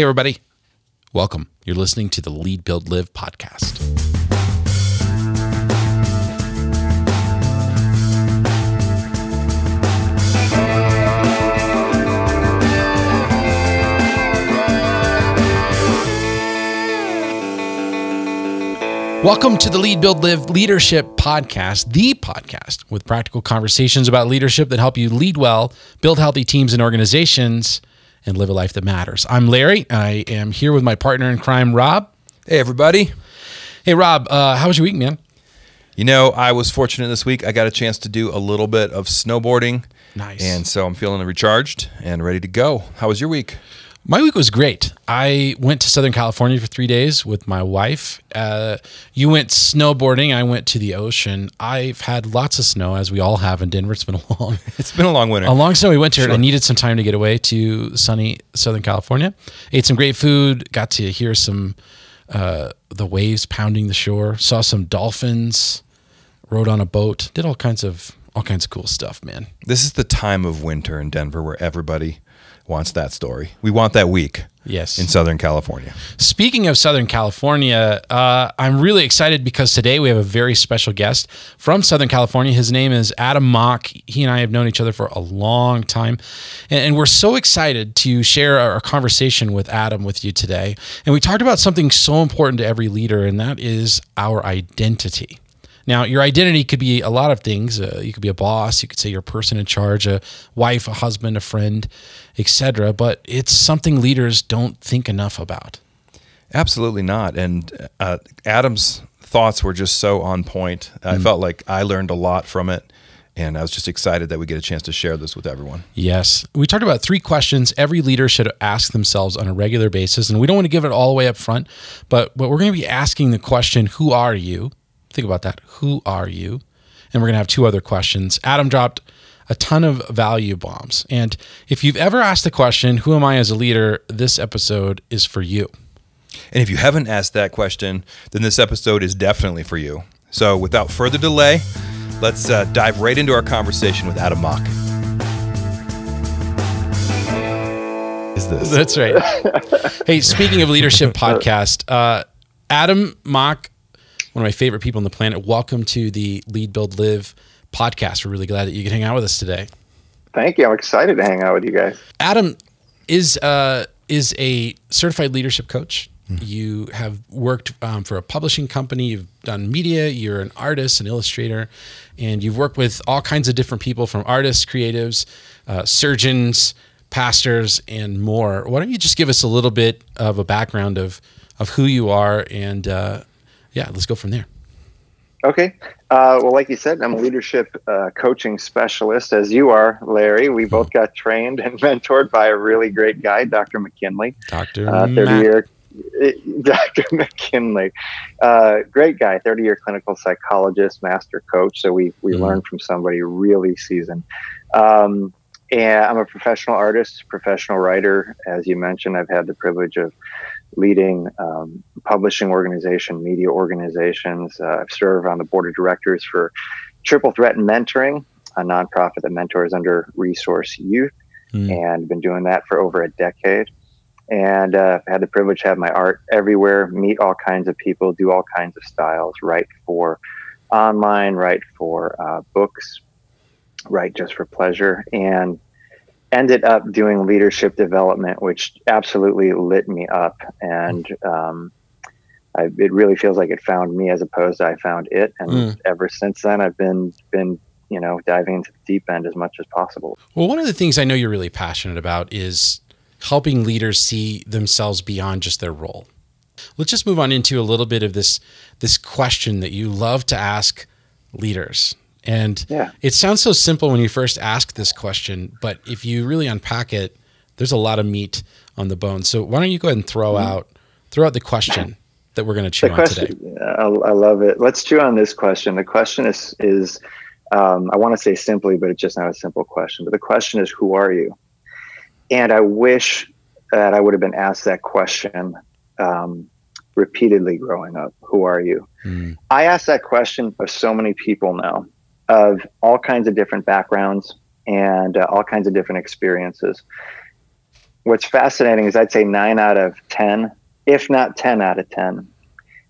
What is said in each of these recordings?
Hey, everybody. Welcome. You're listening to the Lead Build Live podcast. Welcome to the Lead Build Live Leadership Podcast, the podcast with practical conversations about leadership that help you lead well, build healthy teams and organizations, and live a life that matters. I'm Larry. I am here with my partner in crime, Rob. Hey, everybody. Hey, Rob, uh, how was your week, man? You know, I was fortunate this week. I got a chance to do a little bit of snowboarding. Nice. And so I'm feeling recharged and ready to go. How was your week? My week was great. I went to Southern California for three days with my wife. Uh, you went snowboarding. I went to the ocean. I've had lots of snow, as we all have in Denver. It's been a long, It's been a long winter. a long snowy winter. and I Sure. needed some time to get away to sunny Southern California. Ate some great food. Got to hear some uh, the waves pounding the shore. Saw some dolphins. Rode on a boat. Did all kinds of all kinds of cool stuff, man. This is the time of winter in Denver where everybody wants that story. We want that week Yes. in Southern California. Speaking of Southern California, uh, I'm really excited because today we have a very special guest from Southern California. His name is Adam Mock. He and I have known each other for a long time. And, and we're so excited to share our conversation with Adam with you today. And we talked about something so important to every leader, and that is our identity. Now, your identity could be a lot of things. Uh, you could be a boss. You could say you're a person in charge, a wife, a husband, a friend, etc. But it's something leaders don't think enough about. Absolutely not. And uh, Adam's thoughts were just so on point. I felt like I learned a lot from it. And I was just excited that we get a chance to share this with everyone. Yes. We talked about three questions every leader should ask themselves on a regular basis. And we don't want to give it all the way up front, but, but we're going to be asking the question, Who are you? Think about that. Who are you? And we're going to have two other questions. Adam dropped a ton of value bombs. And if you've ever asked the question, Who am I as a leader? this episode is for you. And if you haven't asked that question, then this episode is definitely for you. So without further delay, let's uh, dive right into our conversation with Adam Mock. Is this? That's right. hey, speaking of leadership podcast, uh, Adam Mock, one of my favorite people on the planet, welcome to the Lead Build Live podcast. We're really glad that you can hang out with us today. Thank you. I'm excited to hang out with you guys. Adam is uh, is a certified leadership coach. You have worked um, for a publishing company. You've done media. You're an artist, an illustrator, and you've worked with all kinds of different people, from artists, creatives, uh, surgeons, pastors, and more. Why don't you just give us a little bit of a background of of who you are, and uh, yeah, let's go from there. Okay. Uh, well, like you said, I'm a leadership uh, coaching specialist, as you are, Larry. We both got trained and mentored by a really great guy, Dr. McKinley, Doctor uh, 30 year. Dr. McKinley, uh, great guy, 30 year clinical psychologist, master coach. So we, we Mhm. learned from somebody really seasoned. Um, and I'm a professional artist, professional writer. As you mentioned, I've had the privilege of leading um, publishing organization, media organizations. Uh, I've served on the board of directors for Triple Threat Mentoring, a nonprofit that mentors under resource youth, Mm. and been doing that for over a decade. And uh, I've had the privilege to have my art everywhere, meet all kinds of people, do all kinds of styles, write for online, write for uh, books, write just for pleasure, and ended up doing leadership development, which absolutely lit me up. And um, I, it really feels like it found me as opposed to I found it. And Mm. ever since then, I've been been you know diving into the deep end as much as possible. Well, one of the things I know you're really passionate about is helping leaders see themselves beyond just their role. Let's just move on into a little bit of this this question that you love to ask leaders. And Yeah. it sounds so simple when you first ask this question, but if you really unpack it, there's a lot of meat on the bone. So why don't you go ahead and throw out throw out the question that we're going to chew the on today? I, I love it let's chew on this question the question is is um, i want to say simply but it's just not a simple question but the question is who are you and i wish that i would have been asked that question um, repeatedly growing up who are you Mm. i ask that question of so many people now of all kinds of different backgrounds and uh, all kinds of different experiences what's fascinating is I'd say nine out of 10, if not 10 out of 10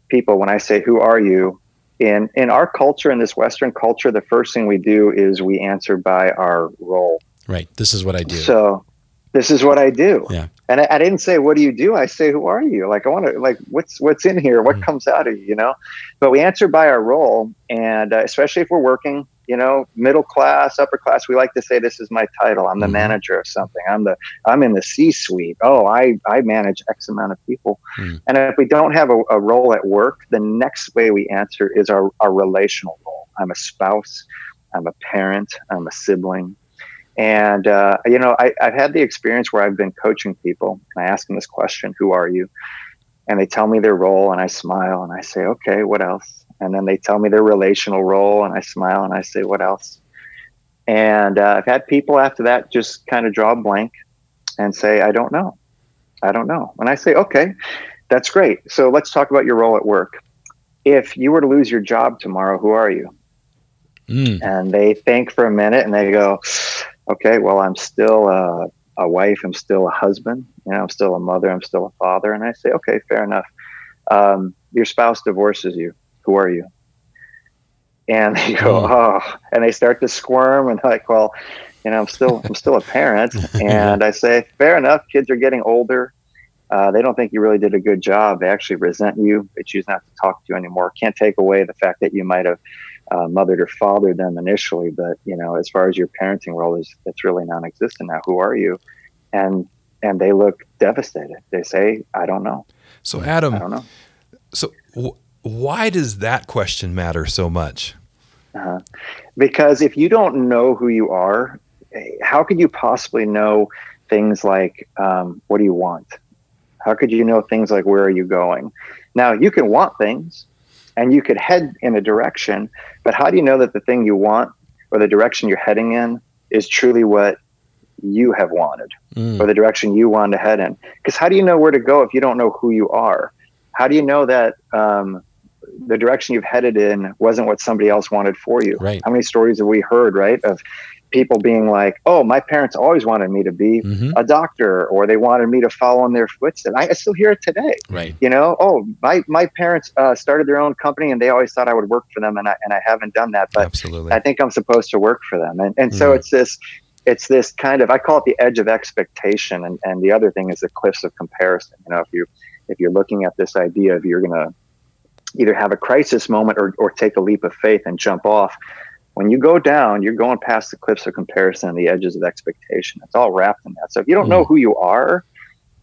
people, when I say, Who are you? In, in our culture, in this Western culture, the first thing we do is we answer by our role. Right. This is what I do. So, this is what I do. Yeah. And I, I, didn't say, "What do you do?" I say, "Who are you?" Like I want to, like, what's what's in here? What mm. comes out of you? You know. But we answer by our role, and uh, especially if we're working, you know, middle class, upper class, we like to say, "This is my title. I'm the mm. manager of something. I'm the I'm in the C-suite. Oh, I I manage X amount of people." Mm. And if we don't have a, a role at work, the next way we answer is our our relational role. I'm a spouse. I'm a parent. I'm a sibling. And, uh, you know, I, have had the experience where I've been coaching people and I ask them this question Who are you? And they tell me their role and I smile and I say, Okay, what else? And then they tell me their relational role and I smile and I say, What else? And uh, I've had people after that just kind of draw a blank and say, I don't know. I don't know. And I say, Okay, that's great. So let's talk about your role at work. If you were to lose your job tomorrow, who are you? Mm. And they think for a minute and they go, okay, well, I'm still a, a, wife, I'm still a husband, you know, I'm still a mother, I'm still a father. And I say, okay, fair enough. Um, your spouse divorces you. Who are you? And they go, hmm. oh, and they start to squirm and like, well, you know, I'm still, I'm still a parent. And I say, fair enough. Kids are getting older. Uh, they don't think you really did a good job. They actually resent you. They choose not to talk to you anymore. Can't take away the fact that you might have uh, mothered or fathered them initially, but you know, as far as your parenting role is, it's really non-existent now. Who are you? And and they look devastated. They say, "I don't know." So, Adam, I don't know. So, w- why does that question matter so much? Uh-huh. Because if you don't know who you are, how could you possibly know things like um, what do you want? How could you know things like where are you going? Now, you can want things, and you could head in a direction, but how do you know that the thing you want or the direction you're heading in is truly what you have wanted mm. or the direction you want to head in? Because how do you know where to go if you don't know who you are? How do you know that um, the direction you've headed in wasn't what somebody else wanted for you? Right. How many stories have we heard, right, of people being like, "Oh, my parents always wanted me to be mm-hmm. a doctor, or they wanted me to follow in their footsteps." I, I still hear it today. Right. You know, oh, my my parents uh, started their own company, and they always thought I would work for them, and I and I haven't done that, but Absolutely. I think I'm supposed to work for them, and and mm so it's this. It's this kind of I call it the edge of expectation, and, and the other thing is the cliffs of comparison. You know, if you if you're looking at this idea of you're going to either have a crisis moment or, or take a leap of faith and jump off, when you go down, you're going past the cliffs of comparison the edges of expectation. It's all wrapped in that. So if you don't know mm. who you are,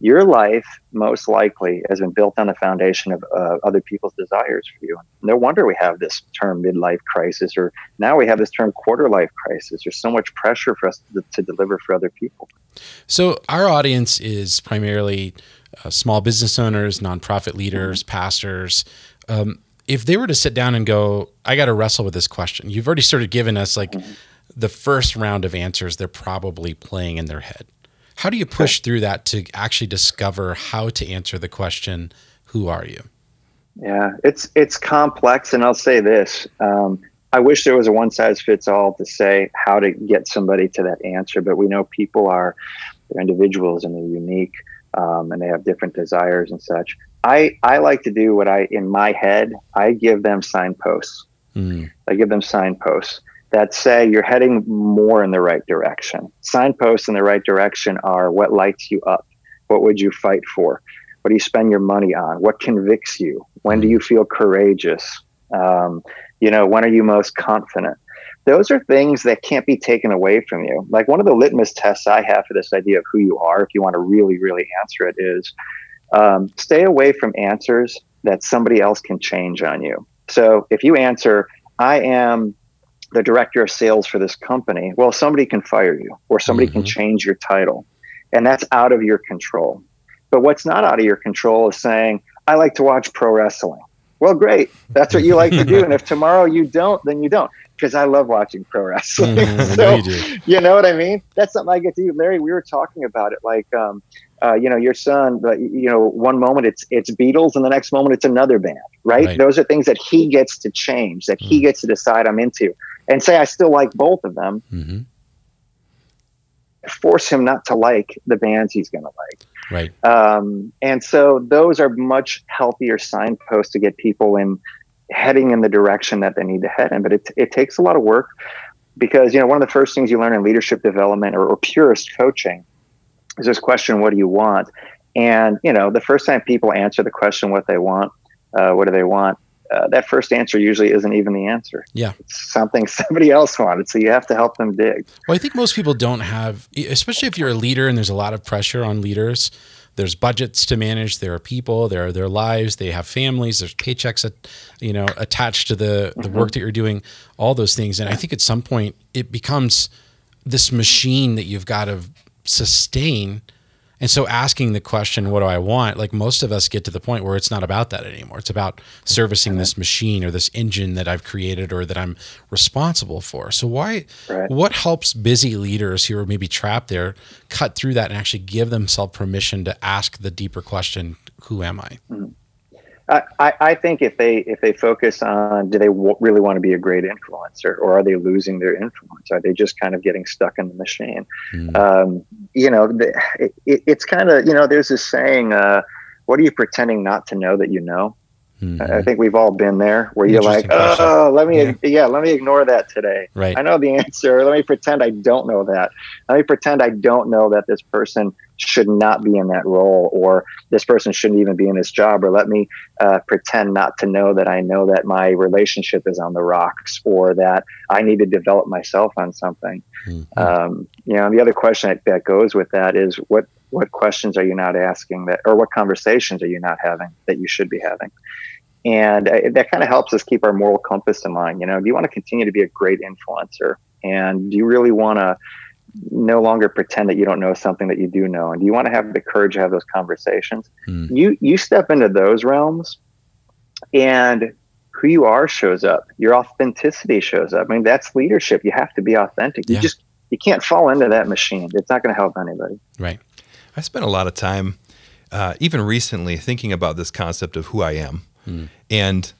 your life most likely has been built on the foundation of uh, other people's desires for you. No wonder we have this term midlife crisis, or now we have this term quarter life crisis. There's so much pressure for us to, to deliver for other people. So, our audience is primarily uh, small business owners, nonprofit leaders, mm-hmm. pastors. Um, if they were to sit down and go, I got to wrestle with this question, you've already sort of given us like mm-hmm. the first round of answers they're probably playing in their head. How do you push through that to actually discover how to answer the question, who are you? Yeah, it's it's complex, and I'll say this: um, I wish there was a one size fits all to say how to get somebody to that answer, but we know people are they're individuals and they're unique, um, and they have different desires and such. I I like to do what I in my head I give them signposts. Mm. I give them signposts that say you're heading more in the right direction. Signposts in the right direction are what lights you up. What would you fight for? What do you spend your money on? What convicts you? When do you feel courageous? Um, you know, when are you most confident? Those are things that can't be taken away from you. Like one of the litmus tests I have for this idea of who you are, if you want to really, really answer it, is um, stay away from answers that somebody else can change on you. So if you answer, I am the director of sales for this company, well, somebody can fire you or somebody mm-hmm. can change your title. And that's out of your control. But what's not out of your control is saying, I like to watch pro wrestling. Well, great. That's what you like to do. And if tomorrow you don't, then you don't. Because I love watching pro wrestling. Mm, so, you, you, know what I mean? That's something I get to do. Larry, we were talking about it. Like, um, uh, you know, your son, but you know, one moment it's it's Beatles, and the next moment it's another band, right? right. Those are things that he gets to change, that mm. he gets to decide I'm into, and say I still like both of them. Mm-hmm. force him not to like the bands he's going to like. Right. Um, and so those are much healthier signposts to get people in heading in the direction that they need to head in. But it, it takes a lot of work because, you know, one of the first things you learn in leadership development or, or purist coaching is this question, what do you want? And, you know, the first time people answer the question, what they want, uh, what do they want? Uh, that first answer usually isn't even the answer. Yeah. It's something somebody else wanted. So you have to help them dig. Well, I think most people don't have, especially if you're a leader and there's a lot of pressure on leaders. There's budgets to manage. There are people. There are their lives. They have families. There's paychecks, that, you know, attached to the the Mm-hmm. work that you're doing. All those things, and I think at some point it becomes this machine that you've got to sustain. And so asking the question, what do I want? Like most of us get to the point where it's not about that anymore. It's about servicing this machine or this engine that I've created or that I'm responsible for. So why Right. what helps busy leaders who are maybe trapped there cut through that and actually give themselves permission to ask the deeper question, who am I? I, I I think if they if they focus on do they w- really want to be a great influencer or are they losing their influence? Are they just kind of getting stuck in the machine? Hmm. Um, you know, the, it, it, it's kind of you know there's this saying, uh, "What are you pretending not to know that you know?" Mhm. I think we've all been there where you're like, "Oh, let me Yeah. yeah. let me ignore that today." Right. I know the answer. Let me pretend I don't know that. Let me pretend I don't know that this person should not be in that role or this person shouldn't even be in this job or let me uh, pretend not to know that I know that my relationship is on the rocks or that I need to develop myself on something. Mhm. Um, you know, the other question that, that goes with that is what what questions are you not asking that, or what conversations are you not having that you should be having? And uh, that kind of helps us keep our moral compass in line. You know, do you want to continue to be a great influencer? And do you really want to no longer pretend that you don't know something that you do know? And do you want to have the courage to have those conversations? Hmm. You you step into those realms, and who you are shows up. Your authenticity shows up. I mean, that's leadership. You have to be authentic. You Yeah. just you can't fall into that machine. It's not going to help anybody. Right. I spent a lot of time, uh, even recently, thinking about this concept of who I am. And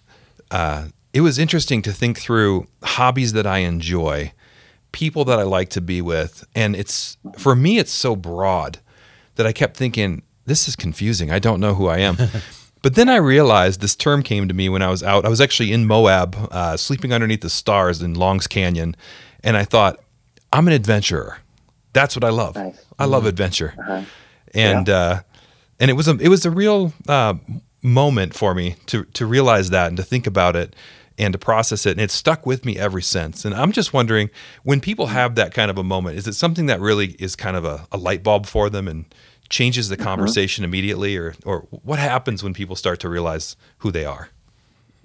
uh, it was interesting to think through hobbies that I enjoy, people that I like to be with. And it's, for me, it's so broad that I kept thinking, this is confusing. I don't know who I am. But then I realized this term came to me when I was out. I was actually in Moab, uh, sleeping underneath the stars in Longs Canyon. And I thought, I'm an adventurer. That's what I love. Nice. I love adventure Uh-huh. And uh, and it was a it was a real uh, moment for me to to realize that and to think about it and to process it. And it's stuck with me ever since. And i'm just wondering when people have that kind of a moment is it something that really is kind of a, a light bulb for them and changes the conversation immediately? Or or what happens when people start to realize who they are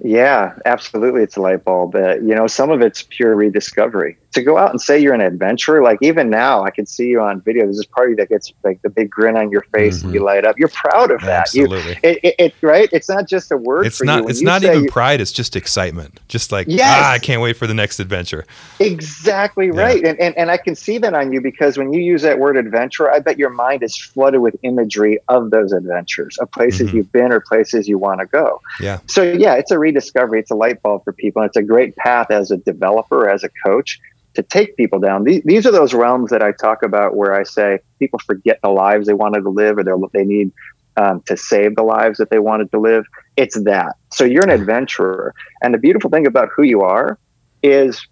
Yeah, absolutely. It's a light bulb. Uh, you know, some of it's pure rediscovery. To go out and say you're an adventurer, like even now, I can see you on video. There's this party that gets like the big grin on your face and you light up. You're proud of that. You, Absolutely. it, it, it, right? It's not just a word it's not it's you not even you- pride it's just excitement just like Yes. ah, i can't wait for the next adventure Exactly right. And, and and I can see that on you because when you use that word adventure, I bet your mind is flooded with imagery of those adventures, of places Mhm. you've been or places you want to go. yeah So yeah, it's a rediscovery. It's a light bulb for people. And it's a great path as a developer, as a coach, to take people down. These, these are those realms that I talk about where I say people forget the lives they wanted to live, or they need um, to save the lives that they wanted to live. It's that. So you're an adventurer, and the beautiful thing about who you are is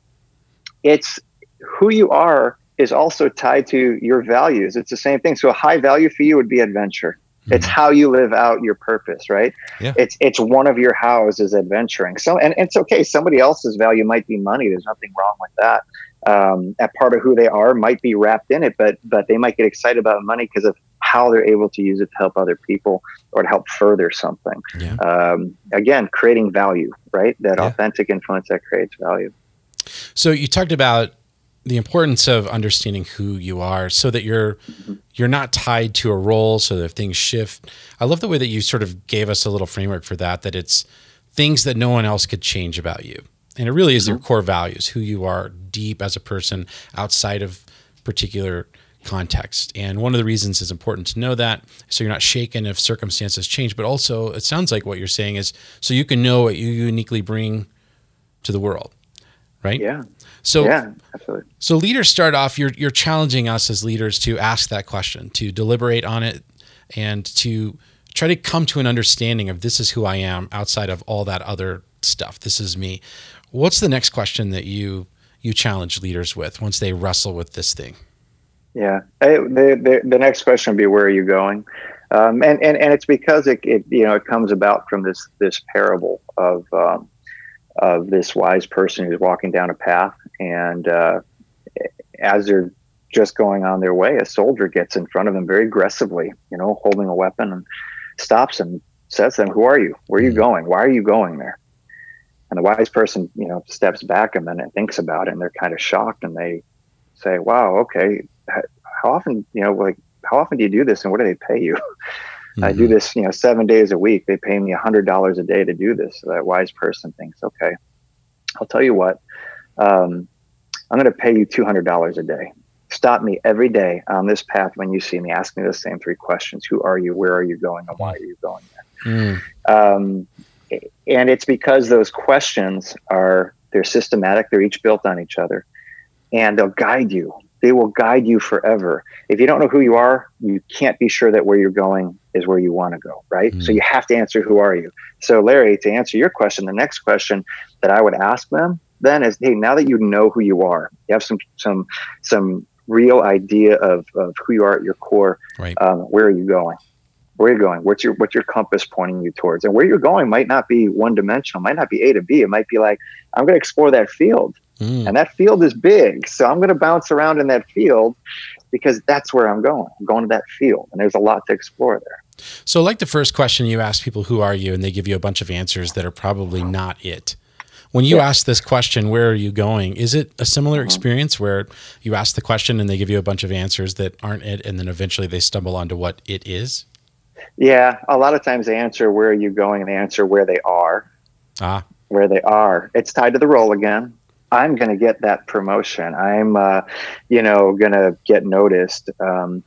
it's who you are is also tied to your values. It's the same thing. So a high value for you would be adventure. It's how you live out your purpose, right? Yeah. It's it's one of your hows is adventuring. So and, and it's okay. Somebody else's value might be money. There's nothing wrong with that. Um, that part of who they are might be wrapped in it, but but they might get excited about money because of how they're able to use it to help other people or to help further something. Yeah. Um, again, creating value, right? That Yeah. authentic influence that creates value. So you talked about the importance of understanding who you are so that you're you're not tied to a role so that if things shift i love the way that you sort of gave us a little framework for that that it's things that no one else could change about you and it really is your mm-hmm. core values who you are deep as a person outside of particular context and one of the reasons it's important to know that so you're not shaken if circumstances change but also it sounds like what you're saying is so you can know what you uniquely bring to the world right? Yeah. So yeah, absolutely. So leaders start off. You're you're challenging us as leaders to ask that question, to deliberate on it, and to try to come to an understanding of this is who I am outside of all that other stuff. This is me. What's the next question that you you challenge leaders with once they wrestle with this thing? Yeah, the, the, the next question would be where are you going, um, and and and it's because it, it you know it comes about from this this parable of um, of this wise person who's walking down a path, and uh, as they're just going on their way, a soldier gets in front of them very aggressively, you know, holding a weapon and stops him, says to them, "Who are you? Where are you mm-hmm. going? Why are you going there?" And the wise person, you know, steps back a minute, thinks about it, and they're kind of shocked, and they say, "Wow, okay, how often, you know, like how often do you do this, and what do they pay you?" Mm-hmm. I do mm-hmm. this, you know, seven days a week. They pay me a hundred dollars a day to do this. So that wise person thinks, okay, I'll tell you what, um, I'm going to pay you two hundred dollars a day. Stop me every day on this path when you see me. Ask me the same three questions: Who are you? Where are you going? And why are you going there? Mm. Um, and it's because those questions are they're systematic. They're each built on each other, and they'll guide you they will guide you forever. If you don't know who you are, you can't be sure that where you're going is where you want to go, right? Mm-hmm. So you have to answer who are you. So Larry, to answer your question, the next question that I would ask them then is, hey, now that you know who you are, you have some some some real idea of, of who you are at your core. Right. Um, where are you going? Where are you going? What's your what's your compass pointing you towards? And where you're going might not be one dimensional, might not be A to B. It might be like, I'm going to explore that field Mm. And that field is big. So I'm going to bounce around in that field because that's where I'm going. I'm going to that field, and there's a lot to explore there. So, like the first question you ask people, who are you? And they give you a bunch of answers that are probably not it. When you yeah. ask this question, where are you going? Is it a similar uh-huh. experience where you ask the question and they give you a bunch of answers that aren't it, and then eventually they stumble onto what it is? Yeah, a lot of times they answer where are you going and they answer where they are. Ah. Where they are. It's tied to the role again. I'm going to get that promotion. I'm, uh, you know, going to get noticed. Um,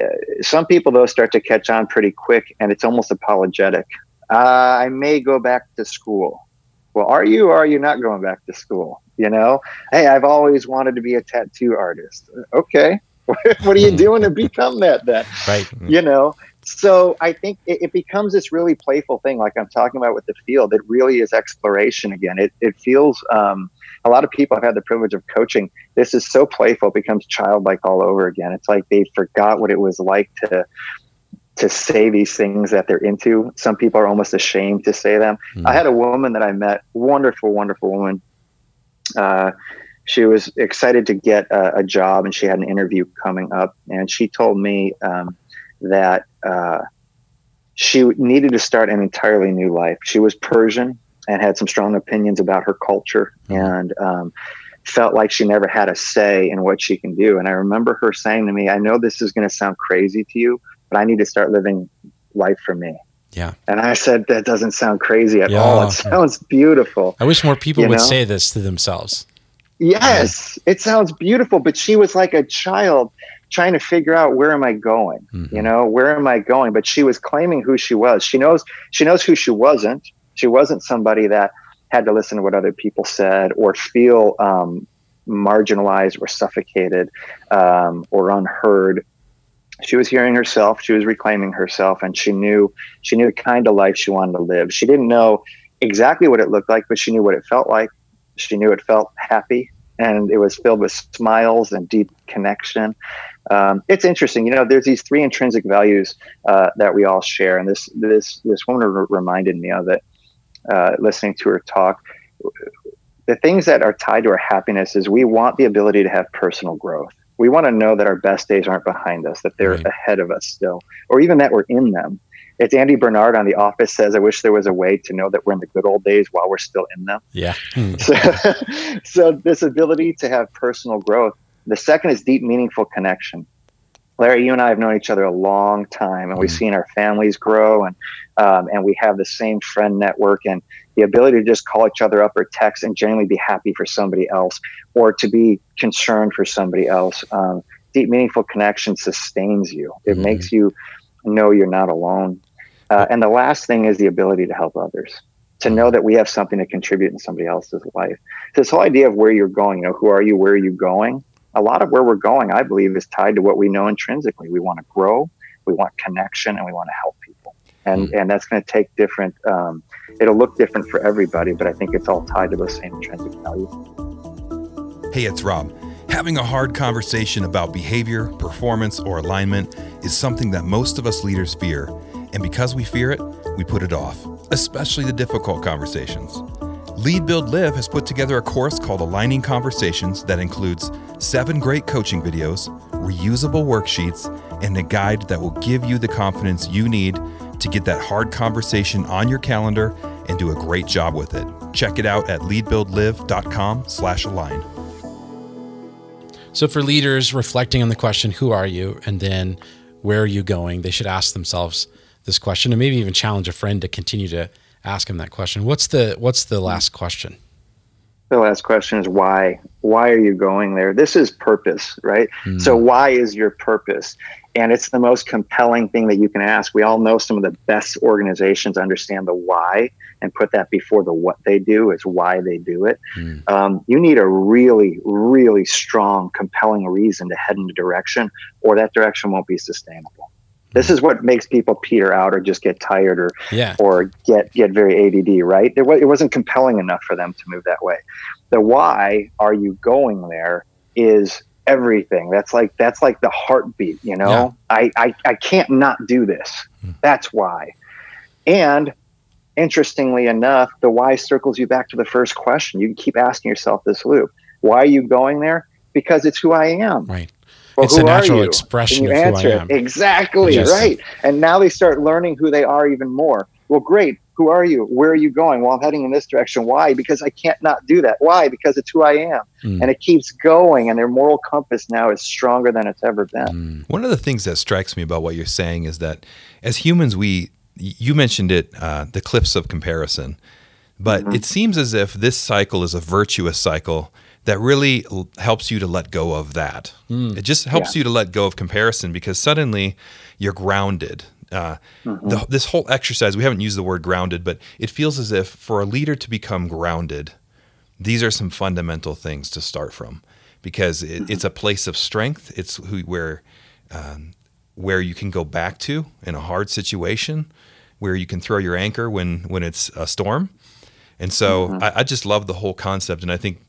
uh, some people though start to catch on pretty quick, and it's almost apologetic. Uh, I may go back to school. Well, are you or are you not going back to school? You know, hey, I've always wanted to be a tattoo artist. Okay, what are you doing to become that then? Right. You know, so I think it, it, becomes this really playful thing, like I'm talking about with the field. It really is exploration again. It it feels um, a lot of people have had the privilege of coaching. This is so playful, it becomes childlike all over again. It's like they forgot what it was like to to say these things that they're into. Some people are almost ashamed to say them. Mm. I had a woman that I met, wonderful, wonderful woman. Uh, she was excited to get a, a, job and she had an interview coming up. And she told me um, that uh, she needed to start an entirely new life. She was Persian and had some strong opinions about her culture mm-hmm. and um, felt like she never had a say in what she can do. And I remember her saying to me, I know this is going to sound crazy to you, but I need to start living life for me. Yeah. And I said, that doesn't sound crazy at yeah. all. It sounds beautiful. I wish more people you would know? say this to themselves. Yes, it sounds beautiful. But she was like a child trying to figure out where am I going? Mm-hmm. You know, where am I going? But she was claiming who she was. She knows she knows who she wasn't. She wasn't somebody that had to listen to what other people said or feel um, marginalized or suffocated um, or unheard. She was hearing herself. She was reclaiming herself, and she knew she knew the kind of life she wanted to live. She didn't know exactly what it looked like, but she knew what it felt like. She knew it felt happy, and it was filled with smiles and deep connection. Um, it's interesting, you know. There's these three intrinsic values uh, that we all share, and this this this woman reminded me of it uh, listening to her talk. The things that are tied to our happiness is we want the ability to have personal growth. We want to know that our best days aren't behind us, that they're right. ahead of us still, or even that we're in them. It's Andy Bernard on The Office says, I wish there was a way to know that we're in the good old days while we're still in them. Yeah. so, so, this ability to have personal growth. The second is deep, meaningful connection. Larry, you and I have known each other a long time, and we've mm. seen our families grow, and um, and we have the same friend network, and the ability to just call each other up or text and genuinely be happy for somebody else, or to be concerned for somebody else. Um, deep, meaningful connection sustains you. It mm-hmm. makes you know you're not alone. Uh, and the last thing is the ability to help others. to know that we have something to contribute in somebody else's life. This whole idea of where you're going, you know, who are you, where are you going? A lot of where we're going, I believe, is tied to what we know intrinsically. We want to grow, we want connection, and we want to help people. And mm. and that's going to take different. Um, it'll look different for everybody, but I think it's all tied to those same intrinsic values. Hey, it's Rob. Having a hard conversation about behavior, performance, or alignment is something that most of us leaders fear. And because we fear it, we put it off, especially the difficult conversations. Lead Build Live has put together a course called Aligning Conversations that includes seven great coaching videos, reusable worksheets, and a guide that will give you the confidence you need to get that hard conversation on your calendar and do a great job with it. Check it out at leadbuildlive.com/align. So, for leaders reflecting on the question, who are you? And then where are you going? They should ask themselves this question and maybe even challenge a friend to continue to ask him that question. What's the what's the last question? The last question is why? Why are you going there? This is purpose, right? Mm. So why is your purpose? And it's the most compelling thing that you can ask. We all know some of the best organizations understand the why and put that before the what they do is why they do it. Mm. Um, you need a really, really strong, compelling reason to head in a direction, or that direction won't be sustainable. This is what makes people peter out or just get tired or yeah. or get get very ADD, right? It, it wasn't compelling enough for them to move that way. The why are you going there is everything. That's like that's like the heartbeat, you know? Yeah. I, I I can't not do this. Hmm. That's why. And interestingly enough, the why circles you back to the first question. You can keep asking yourself this loop. Why are you going there? Because it's who I am. Right. Well, it's a natural expression of who I am. Exactly, yes. right. And now they start learning who they are even more. Well, great. Who are you? Where are you going? Well, I'm heading in this direction. Why? Because I can't not do that. Why? Because it's who I am. Mm. And it keeps going, and their moral compass now is stronger than it's ever been. Mm. One of the things that strikes me about what you're saying is that as humans, we, you mentioned it, uh, the cliffs of comparison. But mm-hmm. it seems as if this cycle is a virtuous cycle that really l- helps you to let go of that. Mm. It just helps yeah. you to let go of comparison because suddenly you're grounded. Uh, mm-hmm. the, this whole exercise, we haven't used the word grounded, but it feels as if for a leader to become grounded, these are some fundamental things to start from because it, mm-hmm. it's a place of strength. It's who, where um, where you can go back to in a hard situation, where you can throw your anchor when when it's a storm. And so mm-hmm. I, I, just love the whole concept, and I think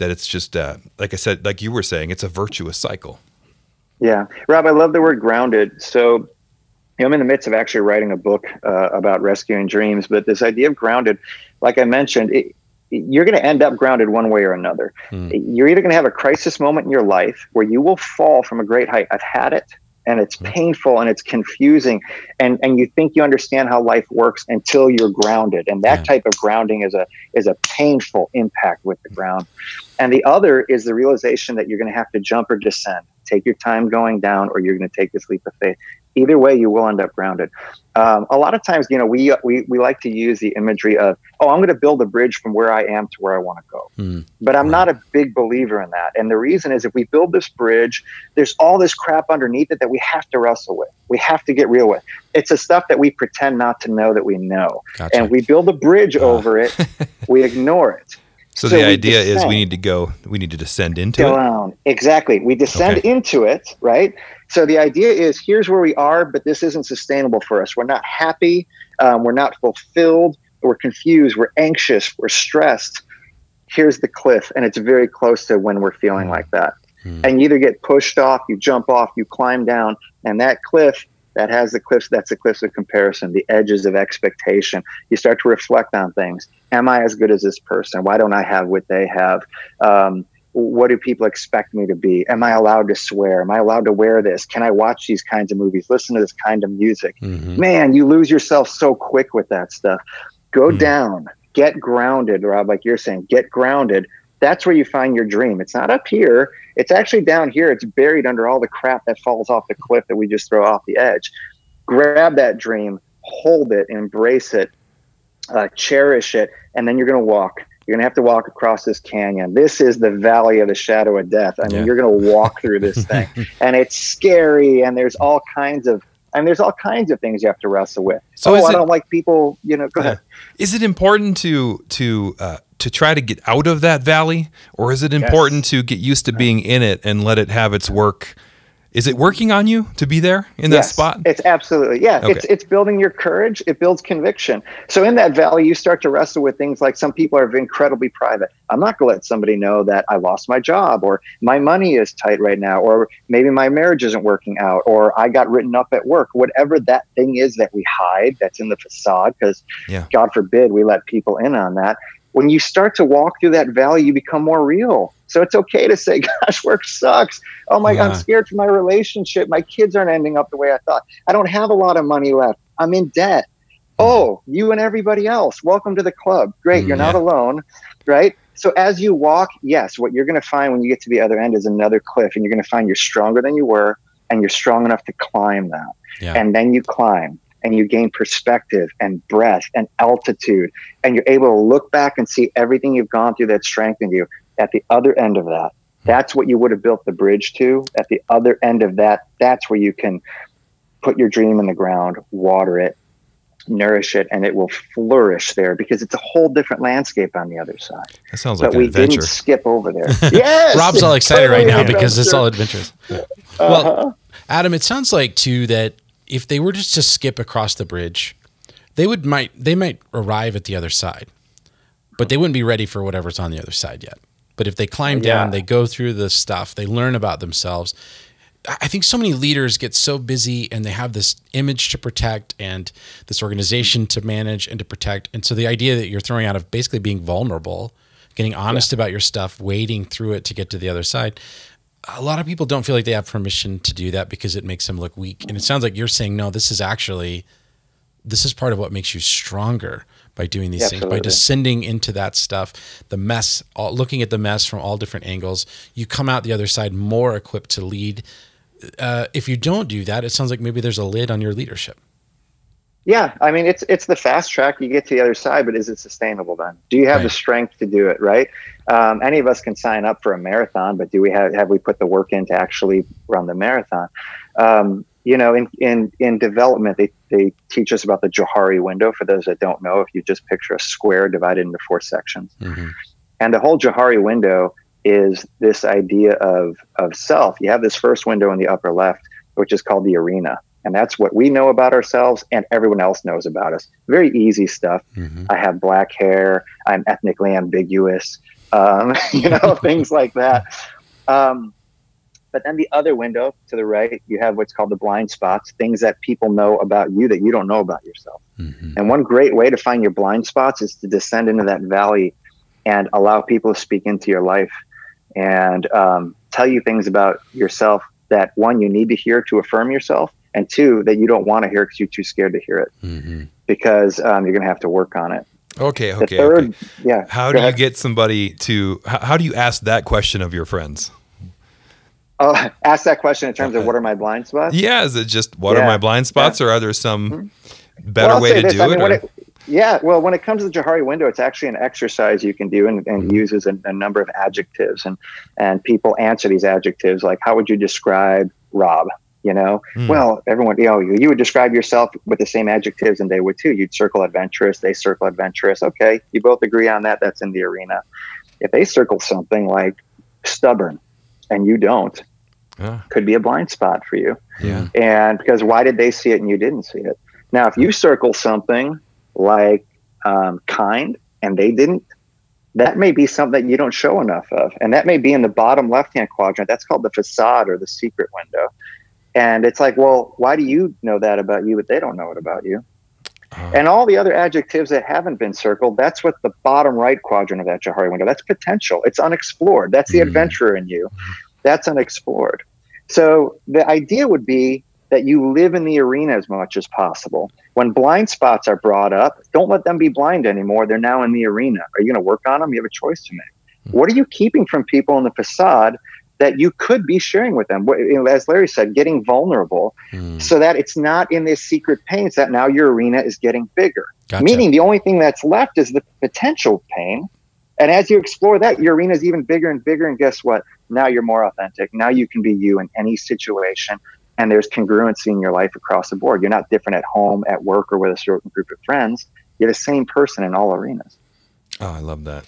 that it's just uh, like I said, like you were saying, it's a virtuous cycle. Yeah, Rob, I love the word grounded. So, you know, I'm in the midst of actually writing a book uh, about rescuing dreams, but this idea of grounded, like I mentioned, it, you're going to end up grounded one way or another. Hmm. You're either going to have a crisis moment in your life where you will fall from a great height. I've had it and it's hmm. painful and it's confusing and and you think you understand how life works until you're grounded and that yeah. type of grounding is a is a painful impact with the ground and the other is the realization that you're going to have to jump or descend. Take your time going down, or you're going to take this leap of faith. Either way, you will end up grounded. Um, a lot of times, you know, we, we we like to use the imagery of, oh, I'm going to build a bridge from where I am to where I want to go. Mm, but I'm right. not a big believer in that. And the reason is, if we build this bridge, there's all this crap underneath it that we have to wrestle with. We have to get real with. It's the stuff that we pretend not to know that we know, gotcha. and we build a bridge uh. over it. we ignore it. So, so the idea descend. is we need to go, we need to descend into Down. it. Exactly. We descend okay. into it, right? So the idea is here's where we are, but this isn't sustainable for us. We're not happy. Um, we're not fulfilled. We're confused. We're anxious. We're stressed. Here's the cliff. And it's very close to when we're feeling mm. like that. Mm. And you either get pushed off, you jump off, you climb down, and that cliff that has the cliffs that's the cliffs of comparison the edges of expectation. You start to reflect on things. Am i as good as this person? Why don't i have what they have? Um, what do people expect me to be? Am i allowed to swear? Am i allowed to wear this? Can i watch these kinds of movies listen to this kind of music? Mm-hmm. man you lose yourself so quick with that stuff. Go mm-hmm. down. Get grounded rob like you're saying. Get grounded that's where you find your dream it's not up here it's actually down here. It's buried under all the crap that falls off the cliff that we just throw off the edge. Grab that dream, hold it, embrace it, uh, cherish it, and then you're going to walk. You're going to have to walk across this canyon. This is the valley of the shadow of death. I mean, yeah. you're going to walk through this thing, and it's scary, and there's all kinds of and there's all kinds of things you have to wrestle with. So oh, I don't like people. You know, go ahead. Is it important to to uh, to try to get out of that valley, or is it important to get used to being in it and let it have its work? Is it working on you to be there in that yes, spot? It's absolutely yeah. It's it's building your courage. It builds conviction. So in that valley, you start to wrestle with things like some people are incredibly private. I'm not going to let somebody know that I lost my job, or my money is tight right now, or maybe my marriage isn't working out, or I got written up at work. Whatever that thing is that we hide, that's in the facade, because Yeah. God forbid we let people in on that. When you start to walk through that valley, you become more real. So it's okay to say, "Gosh, work sucks." Oh my, Yeah. I'm scared for my relationship. My kids aren't ending up the way I thought. I don't have a lot of money left. I'm in debt. Mm. Oh, you and everybody else, welcome to the club. Great, you're not alone, right? So as you walk, yes, what you're going to find when you get to the other end is another cliff, and you're going to find you're stronger than you were, and you're strong enough to climb that. Yeah. And then you climb, and you gain perspective and breath and altitude, and you're able to look back and see everything you've gone through that strengthened you. At the other end of that, that's what you would have built the bridge to. At the other end of that, that's where you can put your dream in the ground, water it, nourish it, and it will flourish there because it's a whole different landscape on the other side. That sounds but like an we adventure. didn't skip over there. yes, Rob's all excited right now totally because it's all adventures. Uh-huh. Well, Adam, it sounds like too that if they were just to skip across the bridge, they would might they might arrive at the other side, but they wouldn't be ready for whatever's on the other side yet. But if they climb down, Yeah. they go through the stuff, they learn about themselves. I I think so many leaders get so busy and they have this image to protect and this organization to manage and to protect. And so the idea that you're throwing out of basically being vulnerable, getting honest about your stuff, wading through it to get to the other side. A lot of people don't feel like they have permission to do that because it makes them look weak. And it sounds like you're saying, no, this is actually, this is part of what makes you stronger by doing these things, by descending into that stuff, the mess, all, looking at the mess from all different angles. You come out the other side more equipped to lead. Uh, if you don't do that, it sounds like maybe there's a lid on your leadership. Yeah, I mean it's it's the fast track. You get to the other side, but is it sustainable then? Do you have the strength to do it? Right? Um, any of us can sign up for a marathon, but do we have have we put the work in to actually run the marathon? Um, you know, in in in development, they they teach us about the Johari window. For those that don't know, if you just picture a square divided into four sections, and the whole Johari window is this idea of of self. You have this first window in the upper left, which is called the arena. And that's what we know about ourselves and everyone else knows about us. Very easy stuff. Mhm. I have black hair. I'm ethnically ambiguous. Um, you know, things like that. Um, but then the other window to the right, you have what's called the blind spots, things that people know about you that you don't know about yourself. Mhm. And one great way to find your blind spots is to descend into that valley and allow people to speak into your life and um, tell you things about yourself that one, you need to hear to affirm yourself, and two, that you don't want to hear because you're too scared to hear it Mhm. because um, you're going to have to work on it. Okay, Okay. The third, okay. yeah. How do you get somebody to? How, how do you ask that question of your friends? Oh, ask that question in terms of what are my blind spots? Yeah, is it just what are my blind spots, or are there some better Well, way to this, do I mean, it? Yeah, well, when it comes to the Johari window, it's actually an exercise you can do and, and Mm-hmm. uses a, a number of adjectives, and and people answer these adjectives like, "How would you describe Rob?" You know, Hmm. well, everyone, you know, you, you would describe yourself with the same adjectives, and they would too. You'd circle adventurous, they circle adventurous. Okay, you both agree on that. That's in the arena. If they circle something like stubborn, and you don't, Ah, could be a blind spot for you yeah. and because why did they see it and you didn't see it now if you circle something like um, kind and they didn't that may be something that you don't show enough of and that may be in the bottom left hand quadrant that's called the facade or the secret window and it's like well why do you know that about you but they don't know it about you Ah. and all the other adjectives that haven't been circled that's what the bottom right quadrant of that johari window that's potential it's unexplored that's the Mhm. adventurer in you that's unexplored so the idea would be that you live in the arena as much as possible. When blind spots are brought up, don't let them be blind anymore. They're now in the arena. Are you going to work on them? You have a choice to make. What are you keeping from people in the facade that you could be sharing with them? What- you know, As Larry said, getting vulnerable Mm. so that it's not in this secret pane, it's that now your arena is getting bigger. Gotcha. Meaning the only thing that's left is the potential pane. And as you explore that, your arena is even bigger and bigger. And guess what? Now you're more authentic. Now you can be you in any situation. and there's congruency in your life across the board. You're not different at home, at work, or with a certain group of friends. You're the same person in all arenas. Oh, I love that.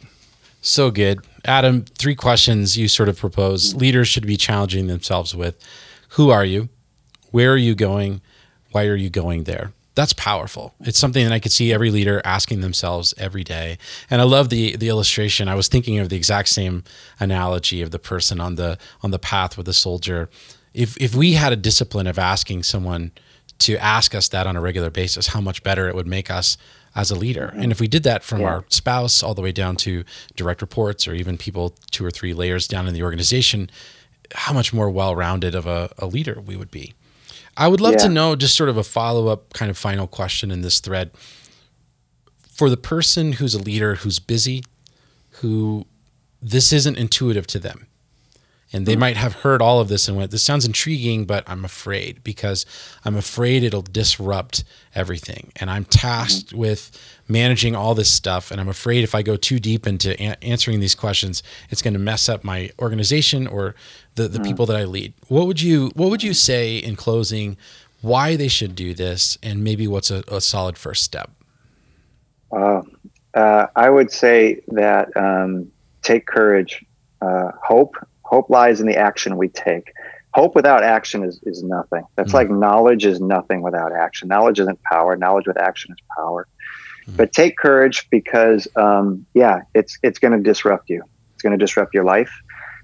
So good. Adam, three questions you sort of propose leaders should be challenging themselves with. Who are you? Where are you going? Why are you going there? That's powerful. It's something that I could see every leader asking themselves every day. And I love the the illustration. I was thinking of the exact same analogy of the person on the on the path with the soldier. If if we had a discipline of asking someone to ask us that on a regular basis, how much better it would make us as a leader. And if we did that from Yeah. our spouse all the way down to direct reports or even people two or three layers down in the organization, how much more well rounded of a, a leader we would be. I would love to know just sort of a follow up kind of final question in this thread. For the person who's a leader who's busy, who this isn't intuitive to them, and they might have heard all of this and went, This sounds intriguing, but I'm afraid because I'm afraid it'll disrupt everything. And I'm tasked with managing all this stuff. And I'm afraid if I go too deep into a- answering these questions, it's going to mess up my organization or the, the people that I lead. What would you What would you say in closing? Why they should do this, and maybe what's a, a solid first step? Uh, uh, I would say that um, take courage. Uh, hope hope lies in the action we take. Hope without action is, is nothing. That's Mhm. like knowledge is nothing without action. Knowledge isn't power. Knowledge with action is power. But take courage because, um, yeah, it's it's going to disrupt you. It's going to disrupt your life.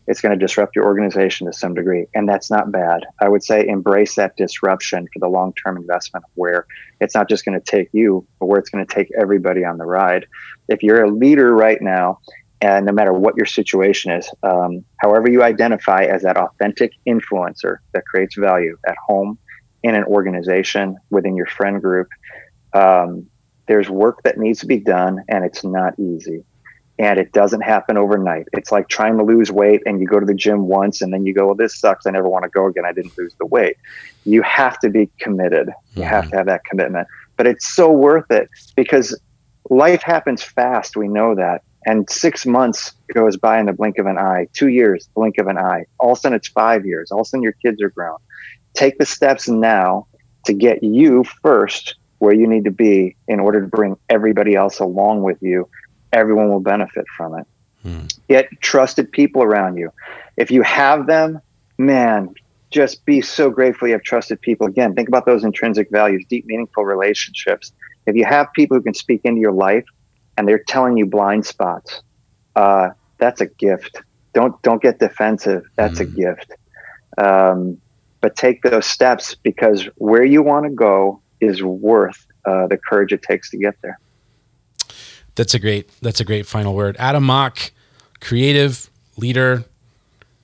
It's going to disrupt your organization to some degree, and that's not bad. I would say embrace that disruption for the long term investment, where it's not just going to take you, but where it's going to take everybody on the ride. If you're a leader right now, and no matter what your situation is, um, however you identify as that authentic influencer that creates value at home, in an organization, within your friend group, um, there's work that needs to be done, and it's not easy. And it doesn't happen overnight. It's like trying to lose weight, and you go to the gym once, and then you go, "Well, this sucks. I never want to go again. I didn't lose the weight." You have to be committed. You have to have that commitment. But it's so worth it because life happens fast. We know that. And six months goes by in the blink of an eye, two years, blink of an eye. All of a sudden, it's five years. All of a sudden, your kids are grown. Take the steps now to get you first where you need to be in order to bring everybody else along with you. Everyone will benefit from it. Hmm. Get trusted people around you. If you have them, man, just be so grateful you have trusted people. Again, think about those intrinsic values, deep, meaningful relationships. If you have people who can speak into your life and they're telling you blind spots, uh, that's a gift. Don't don't get defensive. That's a Mm. gift. Um, but take those steps because where you want to go is worth uh, the courage it takes to get there. That's a great. That's a great final word. Adam Mock, creative leader,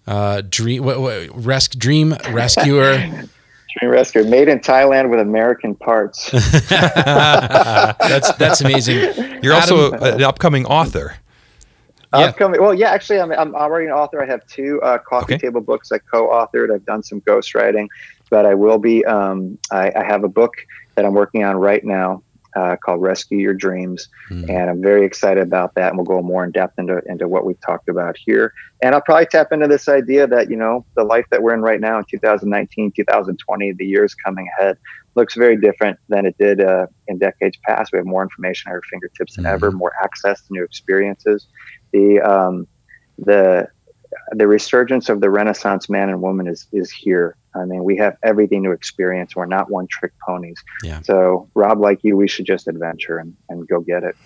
uh, dream, what, dream rescuer. Dream Rescue, made in Thailand with American parts. that's that's amazing. You're Adam- also an upcoming author. Yeah. Upcoming, well, yeah, actually, I'm, I'm already an author. I have two uh, coffee Okay. table books I co-authored. I've done some ghostwriting, but I will be. Um, I, I have a book that I'm working on right now uh, called Rescue Your Dreams, Hmm. and I'm very excited about that. And we'll go more in depth into into what we've talked about here. And I'll probably tap into this idea that you know the life that we're in right now in 2019, 2020, the years coming ahead looks very different than it did uh, in decades past. We have more information at our fingertips than ever, more access to new experiences. The um, the the resurgence of the Renaissance man and woman is is here. I mean, we have everything to experience. We're not one trick ponies. Yeah. So, Rob, like you, we should just adventure and, and go get it.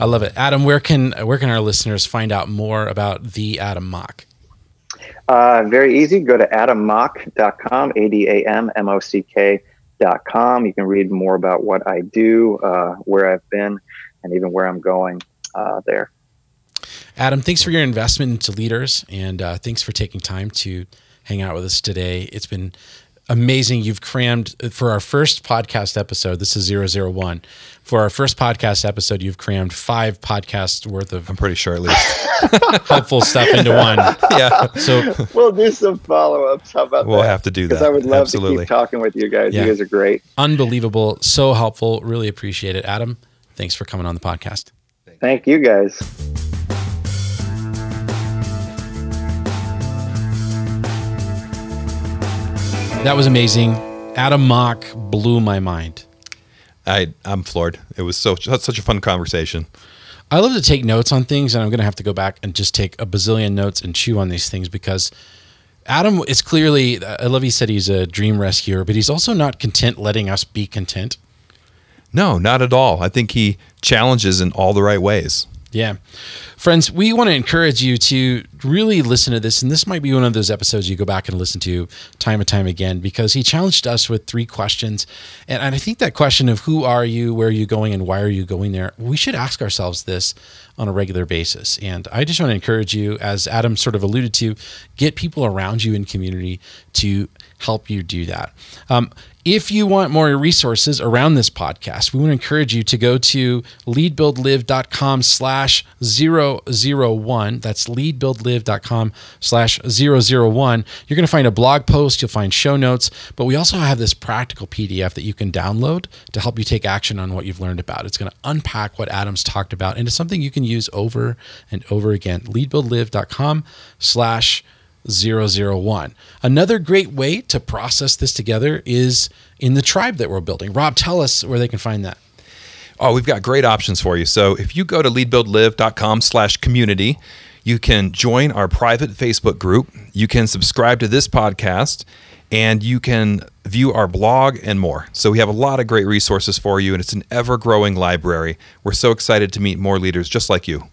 I love it, Adam. Where can where can our listeners find out more about the Adam Mock? Uh, very easy. Go to adammock.com, A D A M M O C K.com. You can read more about what I do, uh, where I've been, and even where I'm going uh, there. Adam, thanks for your investment into leaders, and uh, thanks for taking time to hang out with us today. It's been amazing. You've crammed uh, for our first podcast episode. This is 001. For our first podcast episode, you've crammed five podcasts worth of I'm pretty sure at least. helpful stuff into one. yeah. So We'll do some follow ups. How about We'll that? have to do Because that. I would love Absolutely. to keep talking with you guys. Yeah. You guys are great. unbelievable, so helpful. Really appreciate it, Adam. Thanks for coming on the podcast. Thank you guys. That was amazing. Adam Mock blew my mind. I I'm floored. It was so such a fun conversation. I love to take notes on things, and I'm going to have to go back and just take a bazillion notes and chew on these things because Adam is clearly. I love he said he's a dream rescuer, but he's also not content letting us be content. No, not at all. I think he challenges in all the right ways. Yeah. Friends, we want to encourage you to really listen to this. And this might be one of those episodes you go back and listen to time and time again because he challenged us with three questions. And I think that question of who are you, where are you going, and why are you going there, we should ask ourselves this on a regular basis. And I just want to encourage you, as Adam sort of alluded to, get people around you in community to help you do that. Um, if you want more resources around this podcast, we want to encourage you to go to leadbuildlive.com slash 001. That's leadbuildlive.com slash 001. You're going to find a blog post, you'll find show notes, but we also have this practical PDF that you can download to help you take action on what you've learned about. It's going to unpack what Adam's talked about into something you can use over and over again. leadbuildlive.com slash 001. Another great way to process this together is in the tribe that we're building. Rob, tell us where they can find that. Oh, we've got great options for you. So if you go to leadbuildlive.com slash community, you can join our private Facebook group. You can subscribe to this podcast and you can view our blog and more. So we have a lot of great resources for you, and it's an ever growing library. We're so excited to meet more leaders just like you.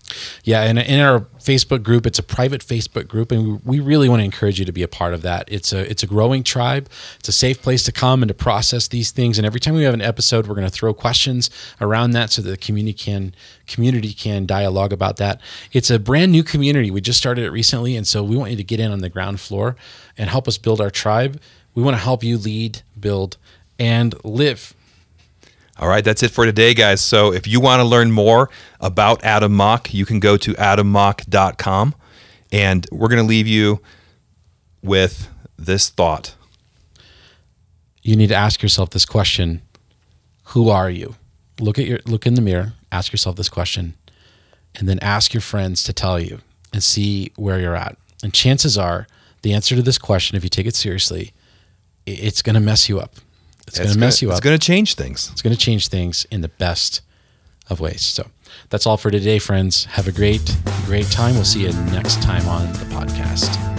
Yeah, and in our Facebook group, it's a private Facebook group, and we really want to encourage you to be a part of that. It's a it's a growing tribe. It's a safe place to come and to process these things. And every time we have an episode, we're going to throw questions around that so that the community can community can dialogue about that. It's a brand new community. We just started it recently, and so we want you to get in on the ground floor and help us build our tribe. We want to help you lead, build, and live. All right, that's it for today, guys. So if you want to learn more about Adam Mock, you can go to adammock.com. And we're going to leave you with this thought. You need to ask yourself this question Who are you? Look at your look in the mirror, ask yourself this question, and then ask your friends to tell you and see where you're at. And chances are the answer to this question, if you take it seriously, it's going to mess you up. It's, going to mess you up. It's going to change things. It's going to change things in the best of ways. So that's all for today, friends. Have a great, great time. We'll see you next time on the podcast.